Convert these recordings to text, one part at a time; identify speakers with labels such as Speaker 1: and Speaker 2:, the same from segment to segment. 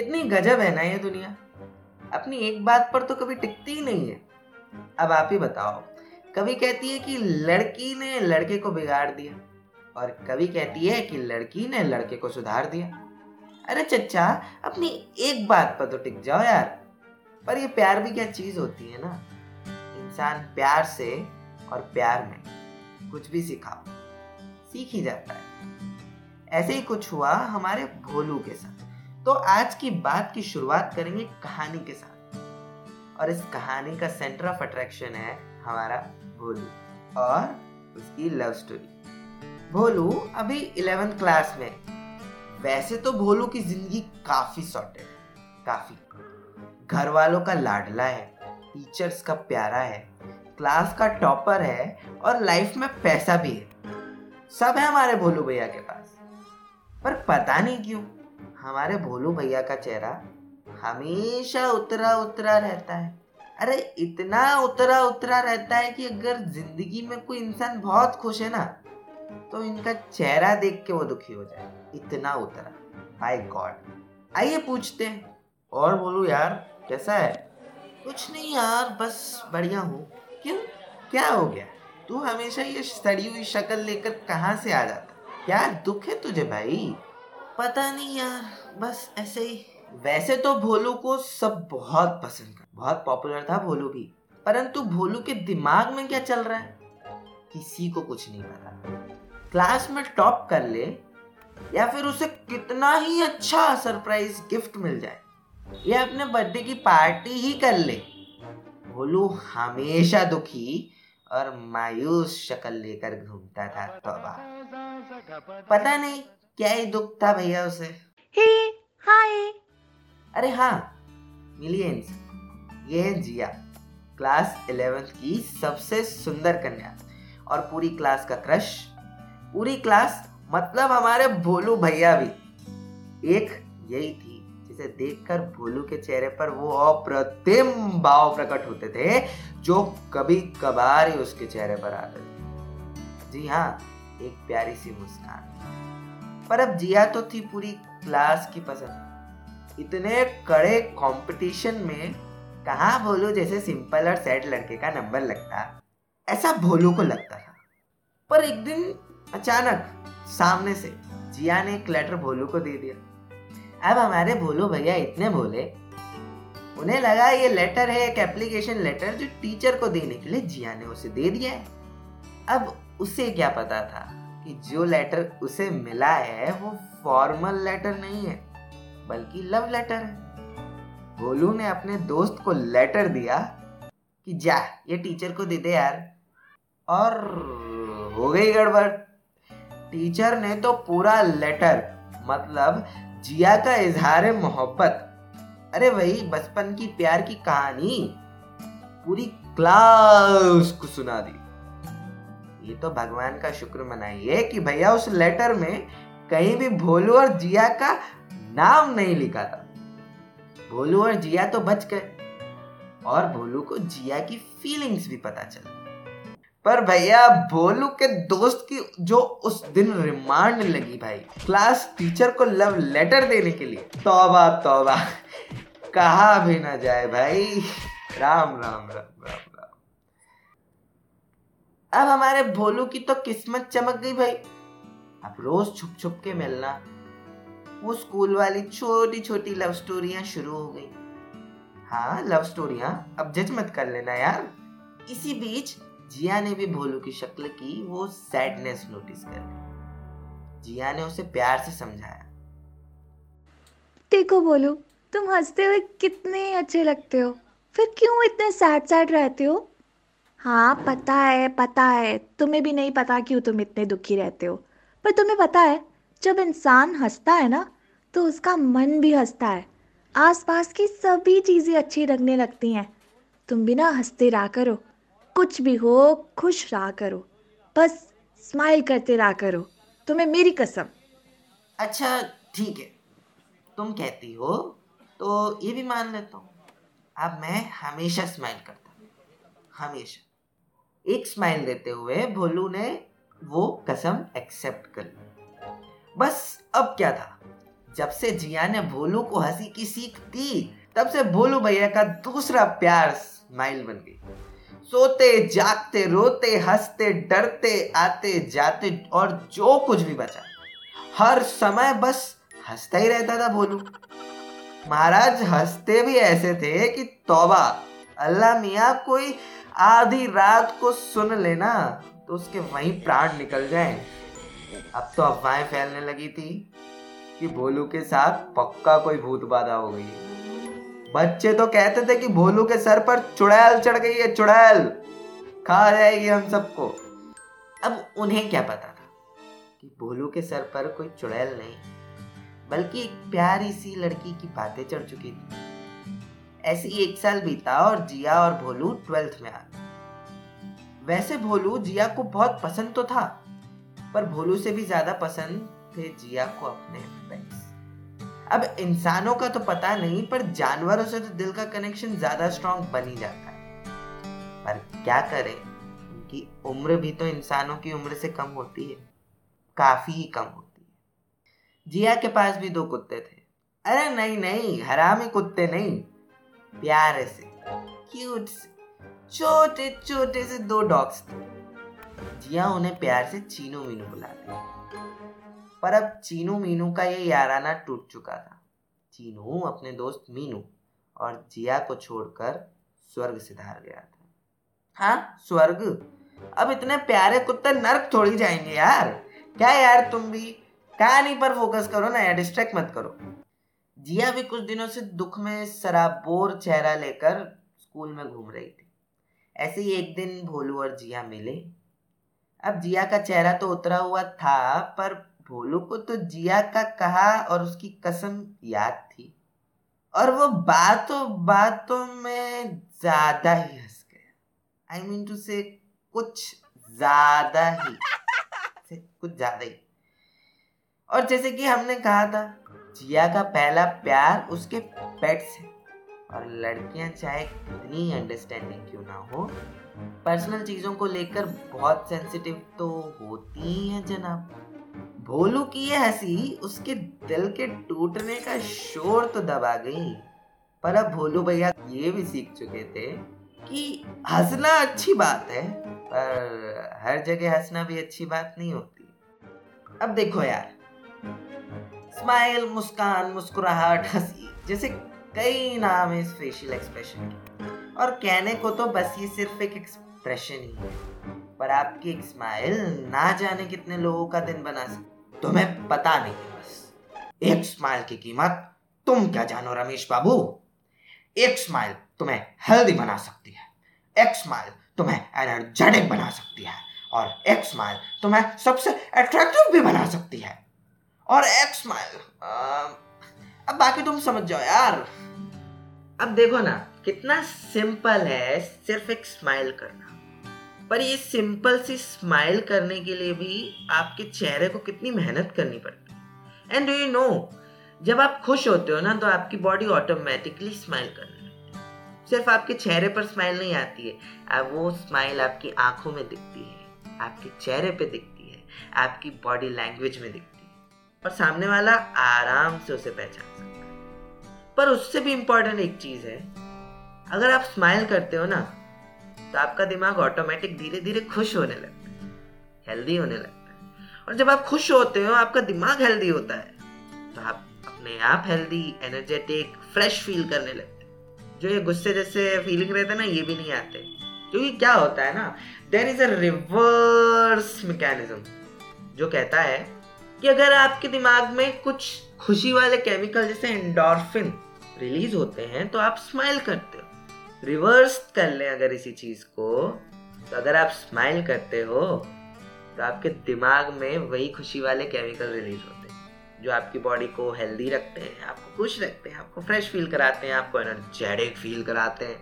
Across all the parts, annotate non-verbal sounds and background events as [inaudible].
Speaker 1: कितनी गजब है ना ये दुनिया। अपनी एक बात पर तो कभी टिकती ही नहीं है। अब आप ही बताओ कभी कहती है कि लड़की ने लड़के को बिगाड़ दिया और कभी कहती है कि लड़की ने लड़के को सुधार दिया। अरे चचा अपनी एक बात पर तो टिक जाओ यार। पर ये प्यार भी क्या चीज़ होती है ना? इंसान प्यार से और प्यार में कुछ भी सिखाओ, सीख ही जाता है। ऐसे ही कुछ हुआ हमारे भोलू के साथ। तो आज की बात की शुरुआत करेंगे कहानी के साथ। और इस कहानी का सेंटर ऑफ़ अट्रैक्शन है हमारा भोलू और उसकी लव स्टोरी भोलू अभी इलेवेंथ क्लास में। वैसे तो भोलू की ज़िंदगी काफ़ी सॉर्टेड है, काफ़ी। घर वालों का लाडला है टीचर्स का प्यारा है क्लास का टॉपर है और लाइफ में पैसा भी है। सब है हमारे भोलू भैया के पास। पर पता नहीं क्यों हमारे भोलू भैया का चेहरा हमेशा उतरा उतरा रहता है। अरे, इतना उतरा उतरा रहता है कि अगर ज़िंदगी में कोई इंसान बहुत खुश है ना तो इनका चेहरा देख के वो दुखी हो जाए। इतना उतरा। बाय गॉड आइए पूछते हैं। और बोलू, यार, कैसा है? कुछ नहीं यार, बस बढ़िया हूँ। क्यों? क्या हो गया? तू हमेशा ये सड़ी हुई शक्ल लेकर कहाँ से आ जाता? क्या दुख है तुझे भाई? पता नहीं यार, बस ऐसे ही। वैसे तो भोलू को सब बहुत पसंद कर, बहुत पॉपुलर था भोलू भी। परंतु भोलू के दिमाग में क्या चल रहा है? किसी को कुछ नहीं पता। क्लास में टॉप कर ले, या फिर उसे कितना ही अच्छा सरप्राइज़ गिफ्ट मिल जाए, या अपने बर्थडे की पार्टी ही कर ले। भोलू हमेशा दुखी और मायूस शक्ल लेकर घूमता था तोबा। पता नहीं क्या ही दुख था भैया उसे?
Speaker 2: हे हाय
Speaker 1: अरे हाँ मिलिए इनसे। ये जिया क्लास इलेवेंथ की सबसे सुंदर कन्या। और पूरी क्लास का क्रश पूरी क्लास मतलब हमारे भोलू भैया भी। एक यही थी जिसे देखकर भोलू के चेहरे पर वो अप्रतिम भाव प्रकट होते थे जो कभी कभार ही उसके चेहरे पर आते थे जी हाँ एक प्यारी सी मुस्कान। पर अब जिया तो थी पूरी क्लास की पसंद इतने कड़े कंपटीशन में कहा भोलू जैसे सिंपल और सैड लड़के का नंबर लगता? ऐसा भोलू को लगता था। पर एक दिन अचानक सामने से जिया ने एक लेटर भोलू को दे दिया। अब हमारे भोलू भैया इतने बोले उन्हें लगा ये लेटर है, एक एप्लीकेशन लेटर जो टीचर को देने के लिए जिया ने उसे दे दिया है। अब उसे क्या पता था? कि जो लेटर उसे मिला है, वो फॉर्मल लेटर नहीं है, बल्कि लव लेटर है। भोलू ने अपने दोस्त को लेटर दिया कि जा, ये टीचर को दे दे यार। और हो गई गड़बड़। टीचर ने तो पूरा लेटर मतलब जिया का इजहार मोहब्बत। अरे वही बचपन की प्यार की कहानी, पूरी क्लास को सुना दी। ये तो भगवान का शुक्र मनाइए कि भैया उस लेटर में कहीं भी भोलू और जिया का नाम नहीं लिखा था। भोलू और जिया तो बच गए और भोलू को जिया की फीलिंग्स भी पता चली। पर भैया, भोलू के दोस्त की जो उस दिन रिमांड लगी भाई क्लास टीचर को लव लेटर देने के लिए, तौबा तौबा, कहा भी ना जाए भाई। राम राम राम राम। अब हमारे भोलू की तो किस्मत चमक गई भाई। अब रोज छुप छुप के मिलना। वो स्कूल वाली छोटी छोटी लव स्टोरियाँ शुरू हो गई। हाँ लव स्टोरियाँ? अब जज मत कर लेना यार। इसी बीच जिया ने भी भोलू की शक्ल की वो सैडनेस नोटिस कर ली जिया ने उसे प्यार से समझाया।
Speaker 2: देखो बोलो तुम हँसते हुए कितने अच्छे लगते हो। फिर क्यों इतने सैड सैड रहते हो? हाँ पता है पता है। तुम्हें भी नहीं पता क्यों तुम इतने दुखी रहते हो। पर तुम्हें पता है, जब इंसान हंसता है ना तो उसका मन भी हंसता है। आसपास की सभी चीज़ें अच्छी लगने लगती हैं। तुम भी ना हँसते रहा करो। कुछ भी हो, खुश रहा करो। बस स्माइल करते रहा करो। तुम्हें मेरी कसम।
Speaker 1: अच्छा ठीक है। तुम कहती हो तो ये भी मान लेता हूँ। अब मैं हमेशा स्माइल करता हूँ। हमेशा। एक स्माइल देते हुए भोलू ने वो कसम एक्सेप्ट कर ली। बस अब क्या था? जब से जिया ने भोलू को हँसी की सीख दी, तब से भोलू भैया का दूसरा प्यार स्माइल बन गई। सोते, जागते, रोते, हँसते, डरते, आते, जाते और जो कुछ भी बचा। हर समय बस हंसता ही रहता था भोलू। महाराज हँसते भी ऐसे थे कि तौबा, अल्लाह मियाँ कोई आधी रात को सुन लेना तो उसके वहीं प्राण निकल जाए। अब तो अफवाहें फैलने लगी थी कि भोलू के साथ पक्का कोई भूत बाधा हो गई। बच्चे तो कहते थे कि भोलू के सर पर चुड़ैल चढ़ गई है, चुड़ैल। खा जाएगी हम सबको। अब उन्हें क्या पता था कि भोलू के सर पर कोई चुड़ैल नहीं, बल्कि एक प्यारी सी लड़की की बातें चढ़ चुकी थी। ऐसे ही एक साल बीता और जिया और भोलू ट्वेल्थ में आ गए। वैसे भोलू जिया को बहुत पसंद तो था, पर भोलू से भी ज़्यादा पसंद थे जिया को अपने अब इंसानों का तो पता नहीं, पर जानवरों से तो दिल का कनेक्शन ज़्यादा स्ट्रांग बन ही जाता है। पर क्या करें, उनकी उम्र भी तो इंसानों की उम्र से कम होती है, काफ़ी ही कम होती है। जिया के पास भी दो कुत्ते थे। अरे नहीं नहीं, हरामी कुत्ते नहीं। प्यारे से क्यूट से, छोटे छोटे से दो डॉग्स थे। जिया उन्हें प्यार से चीनू मीनू बुलाते पर अब चीनू मीनू का ये याराना टूट चुका था। चीनू अपने दोस्त मीनू और जिया को छोड़कर स्वर्ग से धार गया था। हाँ स्वर्ग? अब इतने प्यारे कुत्ते नर्क थोड़ी जाएँगे यार। क्या यार तुम भी? कहानी पर फोकस करो ना यार डिस्ट्रैक्ट मत करो। जिया भी कुछ दिनों से दुख में शराबोर चेहरा लेकर स्कूल में घूम रही थी। ऐसे ही एक दिन भोलू और जिया मिले। अब जिया का चेहरा तो उतरा हुआ था पर भोलू को तो जिया का कहा और उसकी कसम याद थी। और वो बातों बातों में ज़्यादा ही हंस गया। आई मीन टू से कुछ ज़्यादा ही से [laughs] कुछ ज़्यादा ही। और जैसे कि हमने कहा था जिया का पहला प्यार उसके पेट से और लड़कियाँ चाहे कितनी अंडरस्टैंडिंग क्यों ना हो पर्सनल चीज़ों को लेकर बहुत सेंसिटिव तो होती ही है जनाब। भोलू की ये हँसी उसके दिल के टूटने का शोर तो दबा गई। पर अब भोलू भैया ये भी सीख चुके थे कि हंसना अच्छी बात है, पर हर जगह हंसना भी अच्छी बात नहीं होती। अब देखो यार। स्माइल, मुस्कान, मुस्कुराहट, हँसी, जैसे कई नाम है इस फेशियल एक्सप्रेशन के। और कहने को तो बस ये सिर्फ़ एक एक्सप्रेशन ही है। पर आपकी एक स्माइल ना जाने कितने लोगों का दिन बना सकते तुम्हें पता नहीं बस। एक स्माइल की कीमत तुम क्या जानो रमेश बाबू? एक स्माइल तुम्हें हेल्दी बना सकती है। एक स्माइल तुम्हें एनर्जेटिक बना सकती है। और एक स्माइल तुम्हें सबसे अट्रैक्टिव भी बना सकती है। और एक स्माइल अब बाकी तुम समझ जाओ यार। अब देखो ना, कितना सिंपल है सिर्फ़ एक स्माइल करना। पर ये सिंपल सी स्माइल करने के लिए भी आपके चेहरे को कितनी मेहनत करनी पड़ती है। एंड डू यू नो जब आप खुश होते हो ना तो आपकी बॉडी ऑटोमेटिकली स्माइल करने लगती है। सिर्फ़ आपके चेहरे पर स्माइल नहीं आती है, अब वो स्माइल आपकी आँखों में दिखती है, आपके चेहरे पे दिखती है, आपकी बॉडी लैंग्वेज में दिखती है। और सामने वाला आराम से उसे पहचान सकता है। पर उससे भी इंपॉर्टेंट एक चीज़ है, अगर आप स्माइल करते हो ना तो आपका दिमाग ऑटोमेटिक धीरे धीरे खुश होने लगता है हेल्दी होने लगता है। और जब आप खुश होते हो, आपका दिमाग हेल्दी होता है तो आप अपने आप हेल्दी एनर्जेटिक फ्रेश फील करने लगते जो ये गुस्से जैसे फीलिंग रहते ना, ये भी नहीं आते। क्योंकि क्या होता है ना there is a reverse mechanism जो कहता है कि अगर आपके दिमाग में कुछ खुशी वाले केमिकल जैसे एंडोर्फिन रिलीज़ होते हैं तो आप स्माइल करते हो। रिवर्स कर लें अगर इसी चीज़ को। तो अगर आप स्माइल करते हो तो आपके दिमाग में वही खुशी वाले केमिकल रिलीज़ होते हैं, जो आपकी बॉडी को हेल्दी रखते हैं, आपको खुश रखते हैं, आपको फ्रेश फील कराते हैं, आपको एनर्जेटिक फील कराते हैं।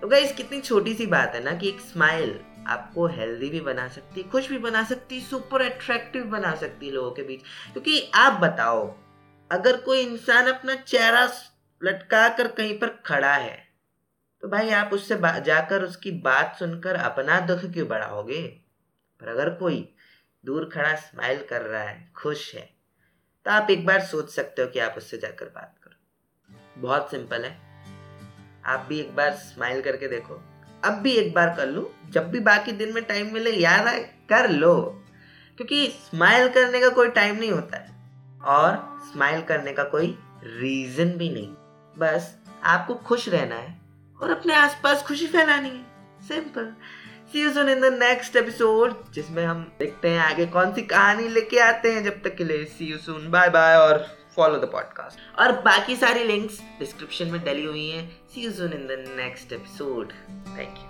Speaker 1: तो गाइस, कितनी छोटी सी बात है ना कि एक स्माइल आपको हेल्दी भी बना सकती, खुश भी बना सकती सुपर अट्रैक्टिव बना सकती लोगों के बीच। क्योंकि आप बताओ, अगर कोई इंसान अपना चेहरा लटका कर कहीं पर खड़ा है तो भाई आप उससे जाकर उसकी बात सुनकर अपना दुख क्यों बढ़ाओगे? पर अगर कोई दूर खड़ा स्माइल कर रहा है, खुश है तो आप एक बार सोच सकते हो कि आप उससे जाकर बात करो। बहुत सिंपल है। आप भी एक बार स्माइल करके देखो। अब भी एक बार कर लो, जब भी बाकी दिन में टाइम मिले, याद आए, कर लो। क्योंकि स्माइल करने का कोई टाइम नहीं होता है, और स्माइल करने का कोई रीजन भी नहीं। बस, आपको खुश रहना है, और अपने आसपास खुशी फैलानी है। Simple see you in the next episode जिसमें हम देखते हैं आगे कौन सी कहानी लेके आते हैं जब तक के लिए। See you soon bye bye और फॉलो द पॉडकास्ट और बाकी सारी लिंक्स डिस्क्रिप्शन में डली हुई हैं. See you soon in the next episode thank you